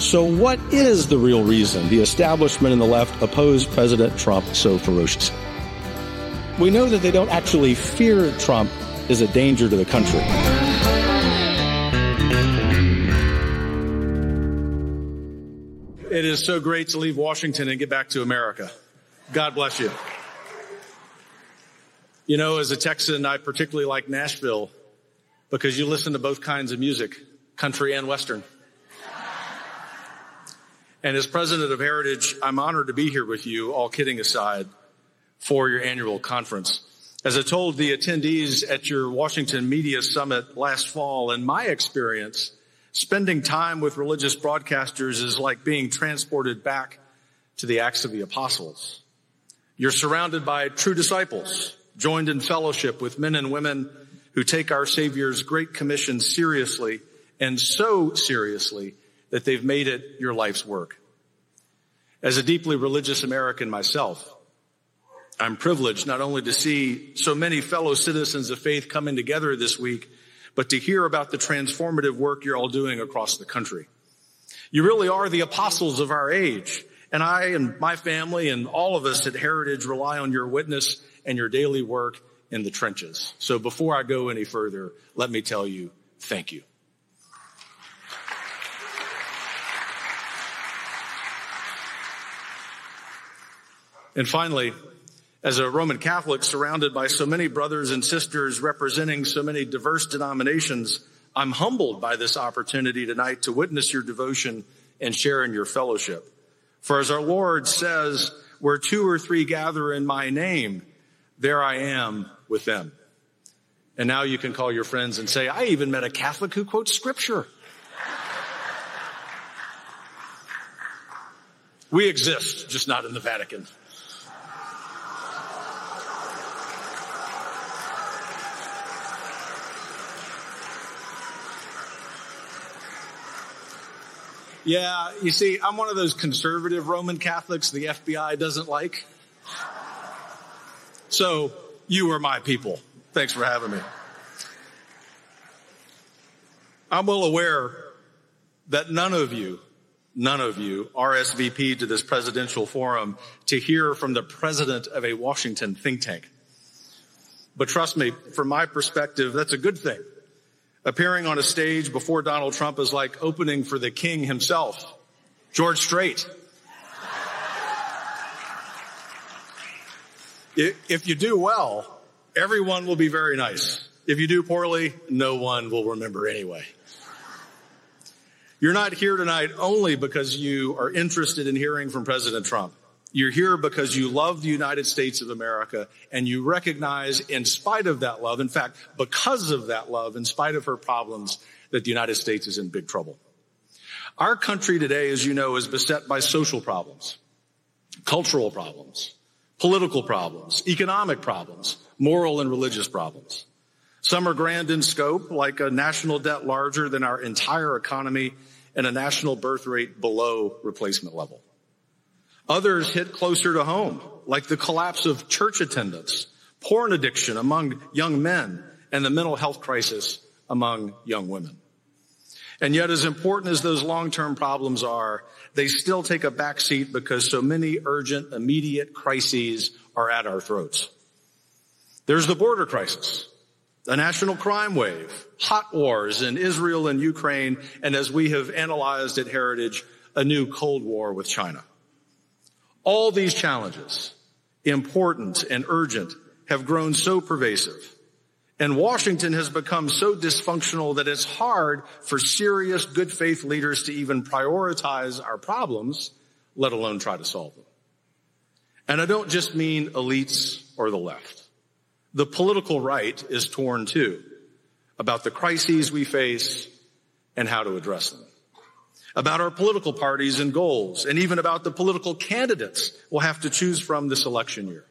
So what is the real reason the establishment and the left oppose President Trump so ferociously? We know that they don't actually fear Trump is a danger to the country. It is so great to leave Washington and get back to America. God bless you. You know, as a Texan, I particularly like Nashville because you listen to both kinds of music, country and Western. And as president of Heritage, I'm honored to be here with you, all kidding aside, for your annual conference. As I told the attendees at your Washington Media Summit last fall, in my experience, Spending time with religious broadcasters is like being transported back to the Acts of the Apostles. You're surrounded by true disciples, joined in fellowship with men and women who take our Savior's great commission seriously and so seriously that they've made it your life's work. As a deeply religious American myself, I'm privileged not only to see so many fellow citizens of faith coming together this week, but to hear about the transformative work you're all doing across the country. You really are the apostles of our age. And I and my family and all of us at Heritage rely on your witness and your daily work in the trenches. So before I go any further, let me tell you, thank you. And finally, as a Roman Catholic surrounded by so many brothers and sisters representing so many diverse denominations, I'm humbled by this opportunity tonight to witness your devotion and share in your fellowship. For as our Lord says, where two or three gather in my name, there I am with them. And now you can call your friends and say, I even met a Catholic who quotes scripture. We exist, just not in the Vatican. Yeah, you see, I'm one of those conservative Roman Catholics the FBI doesn't like. So you are my people. Thanks for having me. I'm well aware that none of you, none of you RSVP to this presidential forum to hear from the president of a Washington think tank. But trust me, from my perspective, that's a good thing Appearing on a stage before Donald Trump is like opening for the king himself, George Strait. If you do well, everyone will be very nice. If you do poorly, no one will remember anyway. You're not here tonight only because you are interested in hearing from President Trump. You're here because you love the United States of America and you recognize in spite of that love, in fact, because of that love, in spite of her problems, that the United States is in big trouble. Our country today, as you know, is beset by social problems, cultural problems, political problems, economic problems, moral and religious problems. Some are grand in scope, like a national debt larger than our entire economy and a national birth rate below replacement level. Others hit closer to home, like the collapse of church attendance, porn addiction among young men, and the mental health crisis among young women. And yet, as important as those long-term problems are, they still take a backseat because so many urgent, immediate crises are at our throats. There's the border crisis, a national crime wave, hot wars in Israel and Ukraine, and as we have analyzed at Heritage, a new Cold War with China. All these challenges, important and urgent, have grown so pervasive. And Washington has become so dysfunctional that it's hard for serious good faith leaders to even prioritize our problems, let alone try to solve them. And I don't just mean elites or the left. The political right is torn too about the crises we face and how to address them about our political parties and goals, and even about the political candidates we'll have to choose from this election year.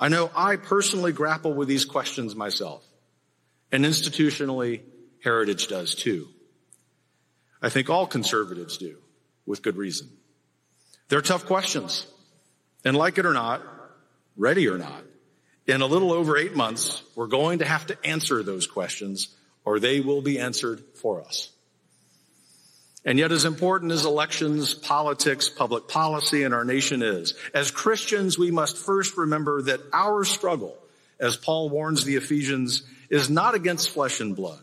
I know I personally grapple with these questions myself, and institutionally, Heritage does too. I think all conservatives do, with good reason. They're tough questions, and like it or not, ready or not, in a little over eight months, we're going to have to answer those questions, or they will be answered for us. And yet as important as elections, politics, public policy in our nation is, as Christians, we must first remember that our struggle, as Paul warns the Ephesians, is not against flesh and blood,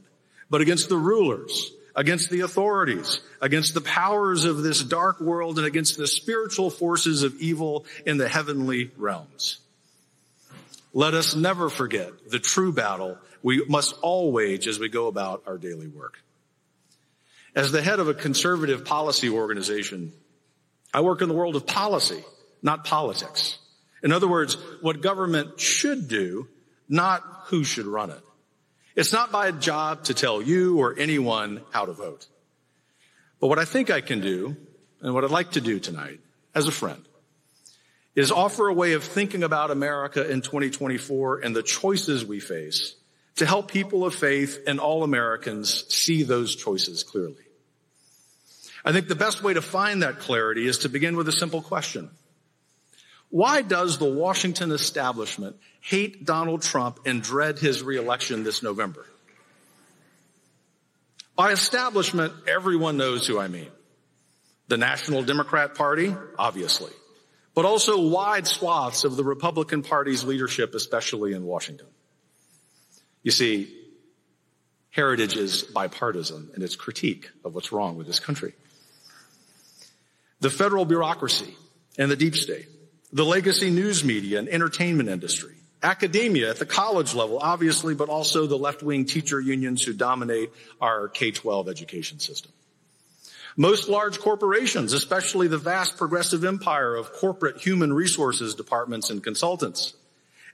but against the rulers, against the authorities, against the powers of this dark world, and against the spiritual forces of evil in the heavenly realms. Let us never forget the true battle we must all wage as we go about our daily work. As the head of a conservative policy organization, I work in the world of policy, not politics. In other words, what government should do, not who should run it. It's not my job to tell you or anyone how to vote. But what I think I can do, and what I'd like to do tonight, as a friend, is offer a way of thinking about America in 2024 and the choices we face to help people of faith and all Americans see those choices clearly. I think the best way to find that clarity is to begin with a simple question. Why does the Washington establishment hate Donald Trump and dread his reelection this November? By establishment, everyone knows who I mean. The National Democrat Party, obviously, but also wide swaths of the Republican Party's leadership, especially in Washington. You see, heritage is bipartisan in its critique of what's wrong with this country. The federal bureaucracy and the deep state, the legacy news media and entertainment industry, academia at the college level, obviously, but also the left-wing teacher unions who dominate our K-12 education system. Most large corporations, especially the vast progressive empire of corporate human resources departments and consultants,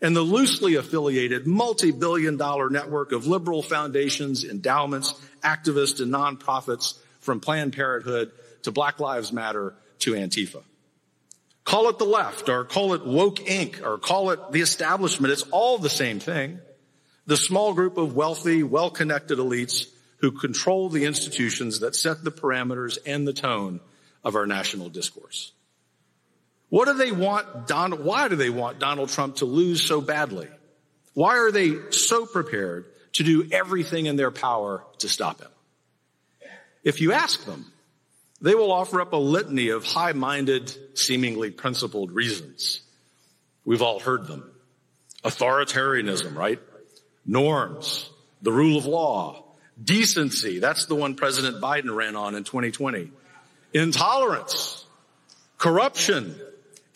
and the loosely affiliated multi-billion dollar network of liberal foundations, endowments, activists, and nonprofits from Planned Parenthood to Black Lives Matter to Antifa. Call it the left or call it woke Inc. or call it the establishment. It's all the same thing. The small group of wealthy, well-connected elites who control the institutions that set the parameters and the tone of our national discourse. What do they want Donald, why do they want Donald Trump to lose so badly? Why are they so prepared to do everything in their power to stop him? If you ask them, they will offer up a litany of high-minded, seemingly principled reasons. We've all heard them. Authoritarianism, right? Norms, the rule of law, decency. That's the one President Biden ran on in 2020. Intolerance, corruption,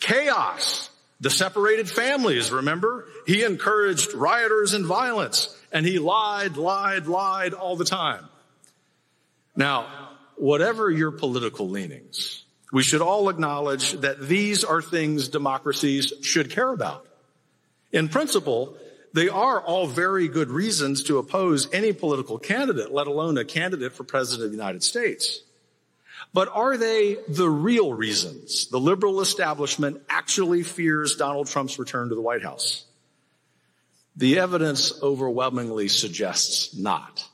chaos, the separated families, remember? He encouraged rioters and violence and he lied, lied, lied all the time. Now, whatever your political leanings, we should all acknowledge that these are things democracies should care about. In principle, they are all very good reasons to oppose any political candidate, let alone a candidate for president of the United States. But are they the real reasons the liberal establishment actually fears Donald Trump's return to the White House? The evidence overwhelmingly suggests not.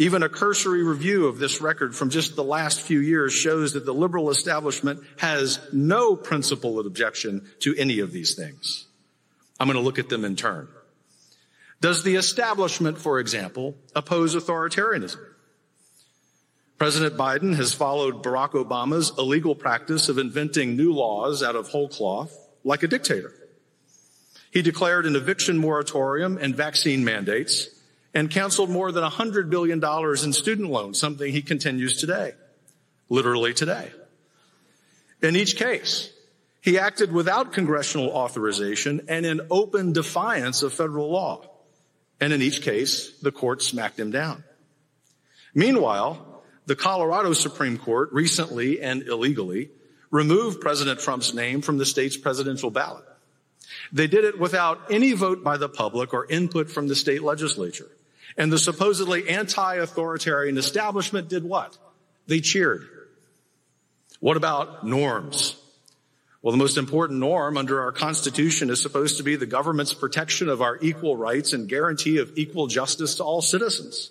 Even a cursory review of this record from just the last few years shows that the liberal establishment has no principled objection to any of these things. I'm going to look at them in turn. Does the establishment, for example, oppose authoritarianism? President Biden has followed Barack Obama's illegal practice of inventing new laws out of whole cloth like a dictator. He declared an eviction moratorium and vaccine mandates and canceled more than $100 billion in student loans, something he continues today, literally today. In each case, he acted without congressional authorization and in open defiance of federal law. And in each case, the court smacked him down. Meanwhile, the Colorado Supreme Court recently and illegally removed President Trump's name from the state's presidential ballot. They did it without any vote by the public or input from the state legislature. And the supposedly anti-authoritarian establishment did what? They cheered. What about norms? Well, the most important norm under our Constitution is supposed to be the government's protection of our equal rights and guarantee of equal justice to all citizens.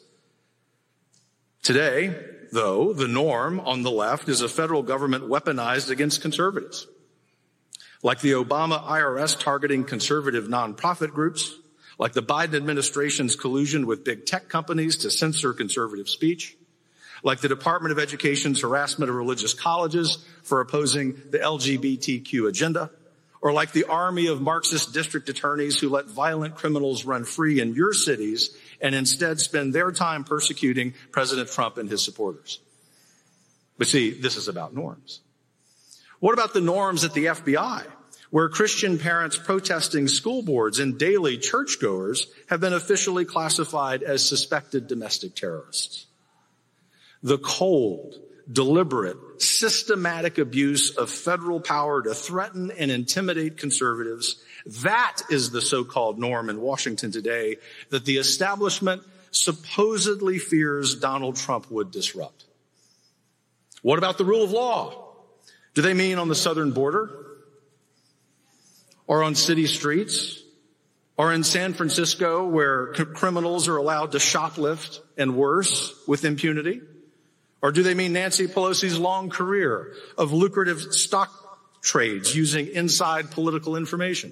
Today, though, the norm on the left is a federal government weaponized against conservatives. Like the Obama IRS targeting conservative nonprofit groups, like the Biden administration's collusion with big tech companies to censor conservative speech, like the Department of Education's harassment of religious colleges for opposing the LGBTQ agenda, or like the army of Marxist district attorneys who let violent criminals run free in your cities and instead spend their time persecuting President Trump and his supporters. But see, this is about norms. What about the norms at the FBI, where Christian parents protesting school boards and daily churchgoers have been officially classified as suspected domestic terrorists? The cold, deliberate, systematic abuse of federal power to threaten and intimidate conservatives. That is the so-called norm in Washington today that the establishment supposedly fears Donald Trump would disrupt. What about the rule of law? Do they mean on the southern border? Or on city streets? Or in San Francisco where c- criminals are allowed to shoplift and worse with impunity? Or do they mean Nancy Pelosi's long career of lucrative stock trades using inside political information?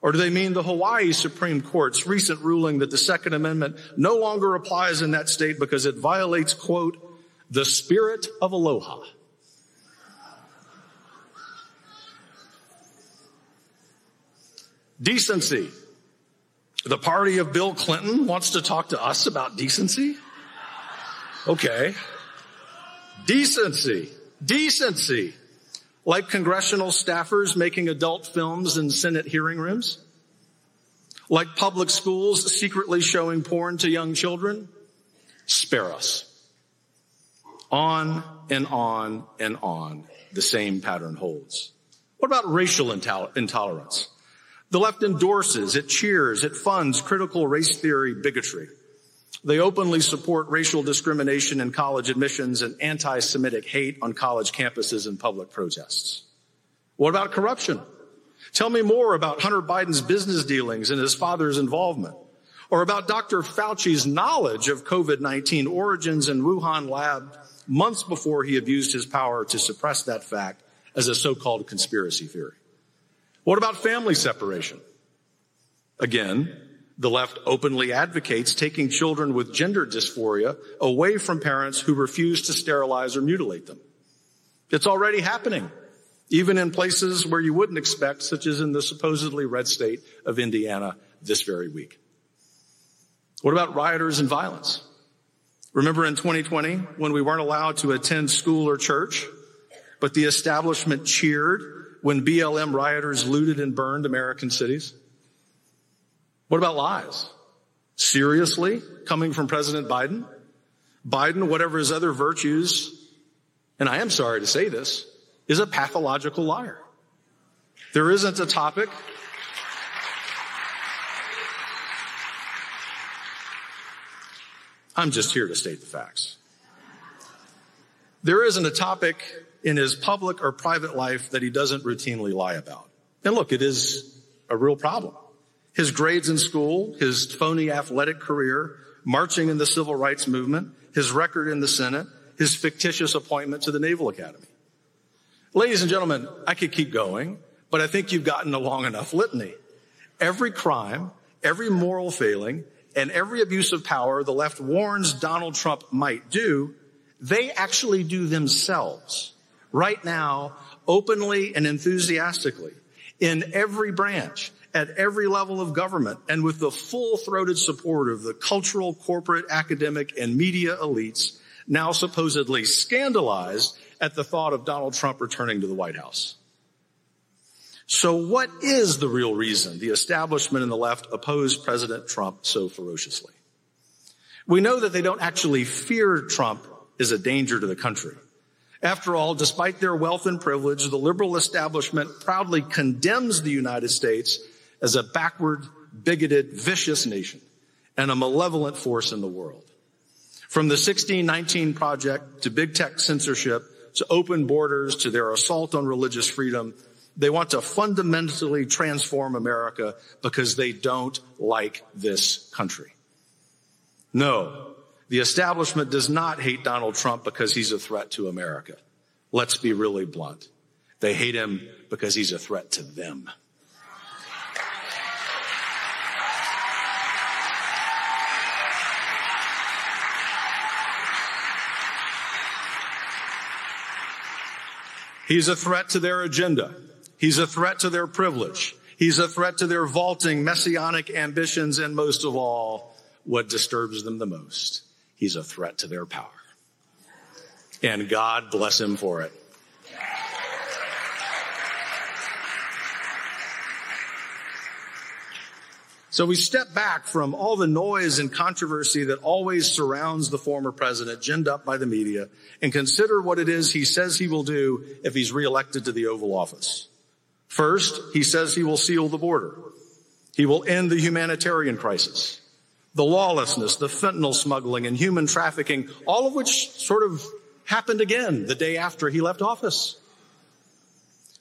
Or do they mean the Hawaii Supreme Court's recent ruling that the Second Amendment no longer applies in that state because it violates, quote, the spirit of aloha? Decency. The party of Bill Clinton wants to talk to us about decency? Okay. Decency. Decency. Like congressional staffers making adult films in Senate hearing rooms? Like public schools secretly showing porn to young children? Spare us. On and on and on, the same pattern holds. What about racial intolerance? The left endorses, it cheers, it funds critical race theory bigotry. They openly support racial discrimination in college admissions and anti-Semitic hate on college campuses and public protests. What about corruption? Tell me more about Hunter Biden's business dealings and his father's involvement. Or about Dr. Fauci's knowledge of COVID-19 origins in Wuhan lab months before he abused his power to suppress that fact as a so-called conspiracy theory. What about family separation? Again, the left openly advocates taking children with gender dysphoria away from parents who refuse to sterilize or mutilate them. It's already happening, even in places where you wouldn't expect, such as in the supposedly red state of Indiana this very week. What about rioters and violence? Remember in 2020 when we weren't allowed to attend school or church, but the establishment cheered when BLM rioters looted and burned American cities? What about lies? Seriously? Coming from President Biden? Biden, whatever his other virtues, and I am sorry to say this, is a pathological liar. There isn't a topic I'm just here to state the facts. There isn't a topic in his public or private life that he doesn't routinely lie about. And look, it is a real problem his grades in school, his phony athletic career, marching in the civil rights movement, his record in the Senate, his fictitious appointment to the Naval Academy. Ladies and gentlemen, I could keep going, but I think you've gotten a long enough litany. Every crime, every moral failing, and every abuse of power the left warns Donald Trump might do, they actually do themselves right now, openly and enthusiastically in every branch at every level of government and with the full-throated support of the cultural, corporate, academic, and media elites now supposedly scandalized at the thought of Donald Trump returning to the White House. So what is the real reason the establishment and the left oppose President Trump so ferociously? We know that they don't actually fear Trump is a danger to the country. After all, despite their wealth and privilege, the liberal establishment proudly condemns the United States as a backward, bigoted, vicious nation and a malevolent force in the world. From the 1619 project to big tech censorship to open borders to their assault on religious freedom, they want to fundamentally transform America because they don't like this country. No, the establishment does not hate Donald Trump because he's a threat to America. Let's be really blunt. They hate him because he's a threat to them. He's a threat to their agenda. He's a threat to their privilege. He's a threat to their vaulting messianic ambitions and most of all, what disturbs them the most. He's a threat to their power. And God bless him for it. So we step back from all the noise and controversy that always surrounds the former president, ginned up by the media, and consider what it is he says he will do if he's reelected to the Oval Office. First, he says he will seal the border. He will end the humanitarian crisis, the lawlessness, the fentanyl smuggling and human trafficking, all of which sort of happened again the day after he left office.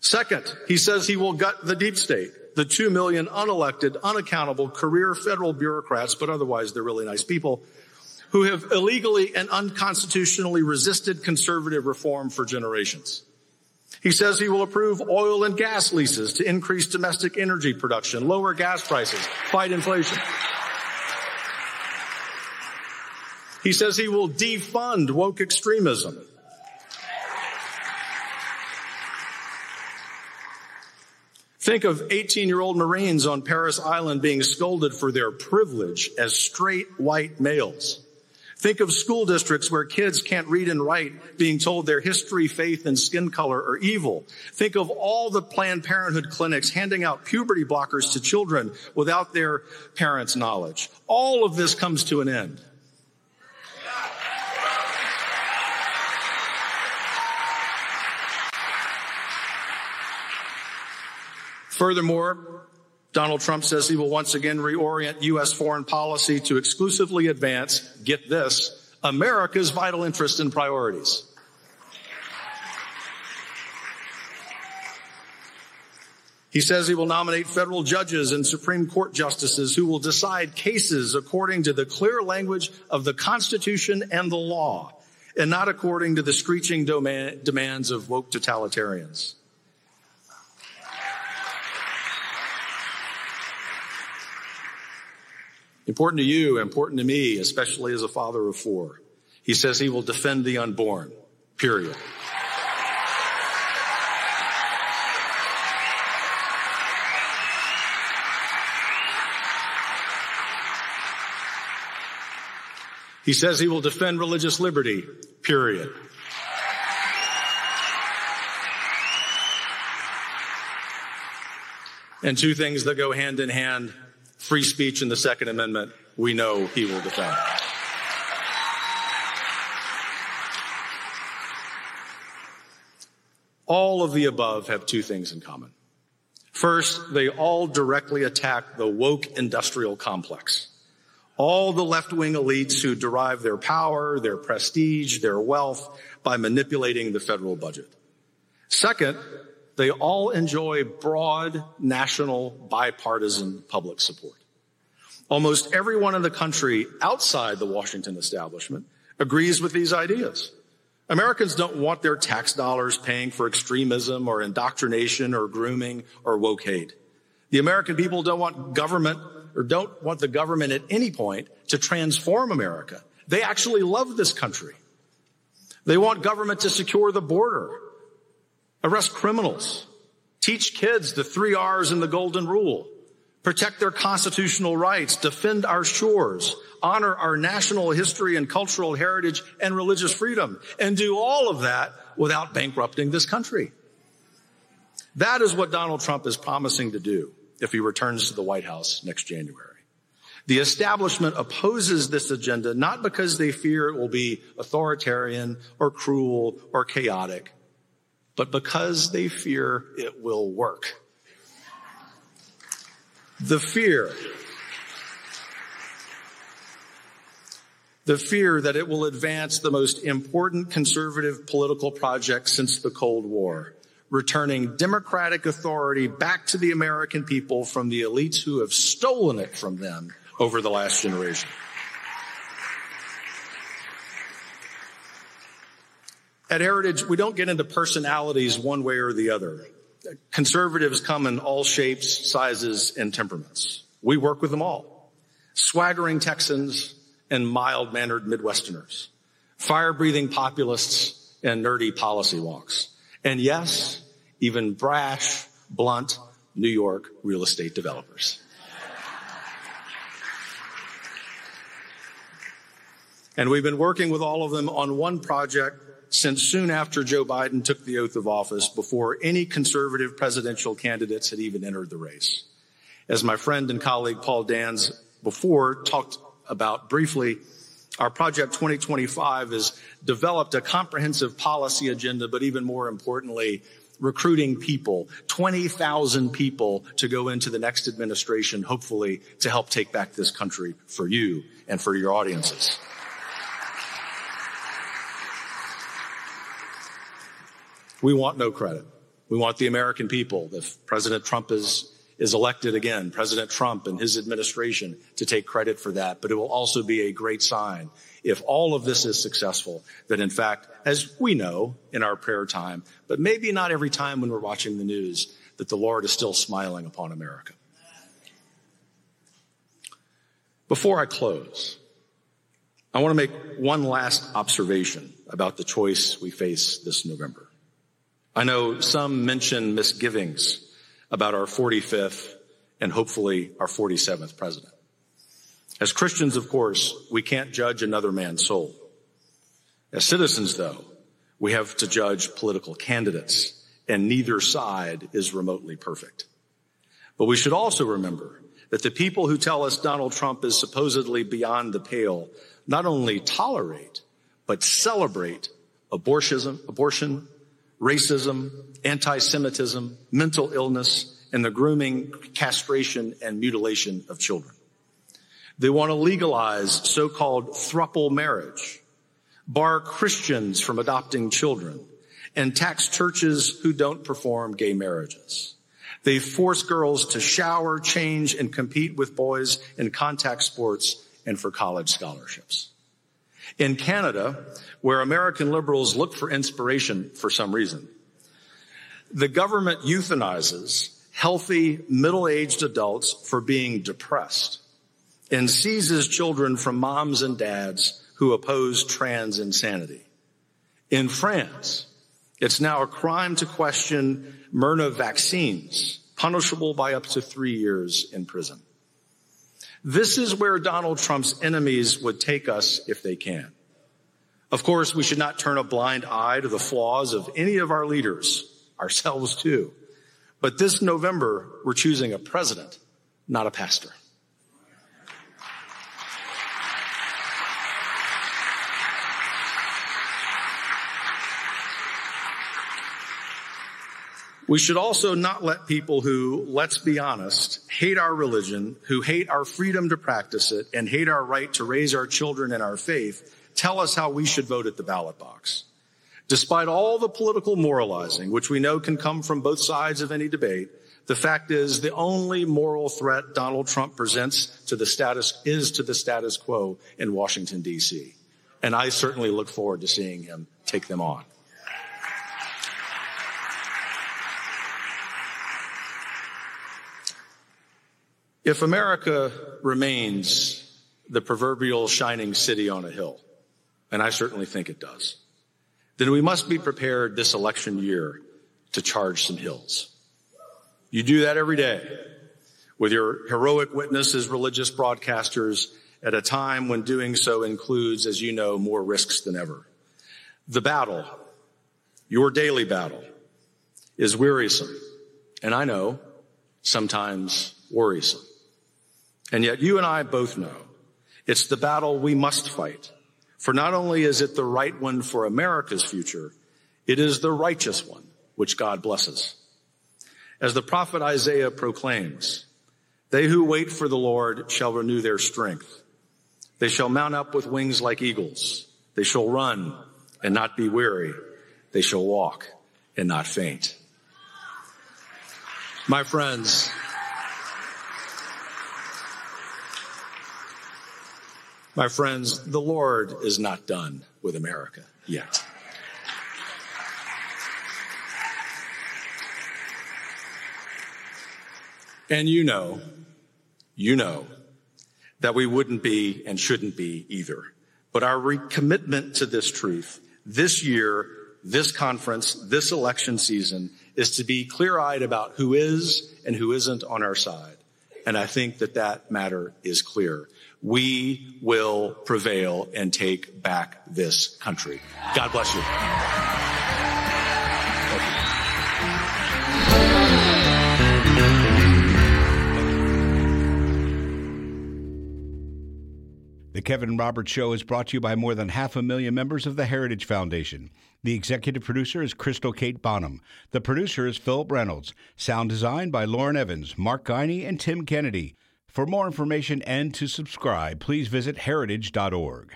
Second, he says he will gut the deep state the two million unelected, unaccountable career federal bureaucrats, but otherwise they're really nice people, who have illegally and unconstitutionally resisted conservative reform for generations. He says he will approve oil and gas leases to increase domestic energy production, lower gas prices, fight inflation. He says he will defund woke extremism, Think of 18 year old Marines on Parris Island being scolded for their privilege as straight white males. Think of school districts where kids can't read and write being told their history, faith, and skin color are evil. Think of all the Planned Parenthood clinics handing out puberty blockers to children without their parents' knowledge. All of this comes to an end. Furthermore, Donald Trump says he will once again reorient U.S. foreign policy to exclusively advance, get this, America's vital interests and priorities. He says he will nominate federal judges and Supreme Court justices who will decide cases according to the clear language of the Constitution and the law, and not according to the screeching demands of woke totalitarians. Important to you, important to me, especially as a father of four. He says he will defend the unborn, period. He says he will defend religious liberty, period. And two things that go hand in hand free speech and the Second Amendment, we know he will defend. All of the above have two things in common. First, they all directly attack the woke industrial complex. All the left-wing elites who derive their power, their prestige, their wealth by manipulating the federal budget. Second, they all enjoy broad national bipartisan public support. Almost everyone in the country outside the Washington establishment agrees with these ideas. Americans don't want their tax dollars paying for extremism or indoctrination or grooming or woke hate. The American people don't want government or don't want the government at any point to transform America. They actually love this country. They want government to secure the border arrest criminals, teach kids the three R's and the golden rule, protect their constitutional rights, defend our shores, honor our national history and cultural heritage and religious freedom, and do all of that without bankrupting this country. That is what Donald Trump is promising to do if he returns to the White House next January. The establishment opposes this agenda not because they fear it will be authoritarian or cruel or chaotic, but because they fear it will work. The fear, the fear that it will advance the most important conservative political project since the Cold War, returning democratic authority back to the American people from the elites who have stolen it from them over the last generation. At Heritage, we don't get into personalities one way or the other. Conservatives come in all shapes, sizes, and temperaments. We work with them all. Swaggering Texans and mild mannered Midwesterners. Fire breathing populists and nerdy policy wonks. And yes, even brash, blunt New York real estate developers. And we've been working with all of them on one project since soon after Joe Biden took the oath of office before any conservative presidential candidates had even entered the race. As my friend and colleague Paul Dans before talked about briefly, our Project 2025 has developed a comprehensive policy agenda, but even more importantly, recruiting people, 20,000 people to go into the next administration, hopefully to help take back this country for you and for your audiences. We want no credit. We want the American people. If President Trump is, is elected again, President Trump and his administration to take credit for that. But it will also be a great sign if all of this is successful that in fact, as we know in our prayer time, but maybe not every time when we're watching the news, that the Lord is still smiling upon America. Before I close, I want to make one last observation about the choice we face this November. I know some mention misgivings about our 45th and hopefully our 47th president. As Christians, of course, we can't judge another man's soul. As citizens, though, we have to judge political candidates, and neither side is remotely perfect. But we should also remember that the people who tell us Donald Trump is supposedly beyond the pale not only tolerate, but celebrate abortion, abortion racism, anti-Semitism, mental illness, and the grooming, castration, and mutilation of children. They want to legalize so-called thruple marriage, bar Christians from adopting children, and tax churches who don't perform gay marriages. They force girls to shower, change, and compete with boys in contact sports and for college scholarships. In Canada, where American liberals look for inspiration for some reason, the government euthanizes healthy middle-aged adults for being depressed and seizes children from moms and dads who oppose trans insanity. In France, it's now a crime to question mRNA vaccines, punishable by up to three years in prison. This is where Donald Trump's enemies would take us if they can. Of course, we should not turn a blind eye to the flaws of any of our leaders, ourselves too. But this November, we're choosing a president, not a pastor. We should also not let people who, let's be honest, hate our religion, who hate our freedom to practice it, and hate our right to raise our children in our faith, tell us how we should vote at the ballot box. Despite all the political moralizing, which we know can come from both sides of any debate, the fact is the only moral threat Donald Trump presents to the status is to the status quo in Washington DC. And I certainly look forward to seeing him take them on. If America remains the proverbial shining city on a hill, and I certainly think it does, then we must be prepared this election year to charge some hills. You do that every day with your heroic witnesses, religious broadcasters at a time when doing so includes, as you know, more risks than ever. The battle, your daily battle, is wearisome. And I know sometimes worrisome. And yet you and I both know it's the battle we must fight. For not only is it the right one for America's future, it is the righteous one which God blesses. As the prophet Isaiah proclaims, they who wait for the Lord shall renew their strength. They shall mount up with wings like eagles. They shall run and not be weary. They shall walk and not faint. My friends, My friends, the Lord is not done with America yet. And you know, you know that we wouldn't be and shouldn't be either. But our recommitment to this truth this year this conference, this election season is to be clear eyed about who is and who isn't on our side. And I think that that matter is clear. We will prevail and take back this country. God bless you. The Kevin Roberts Show is brought to you by more than half a million members of the Heritage Foundation. The executive producer is Crystal Kate Bonham. The producer is Philip Reynolds. Sound design by Lauren Evans, Mark Guiney, and Tim Kennedy. For more information and to subscribe, please visit heritage.org.